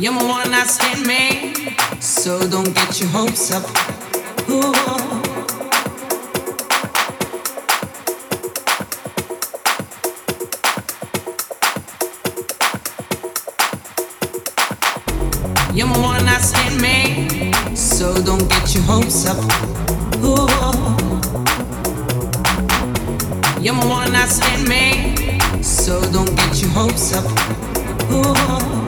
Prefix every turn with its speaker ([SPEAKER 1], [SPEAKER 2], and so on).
[SPEAKER 1] You're my one night stand man, so don't get your hopes up. Ooh. You're my one night stand man, so don't get your hopes up. Ooh. You're my one night stand man, so don't get your hopes up. Ooh.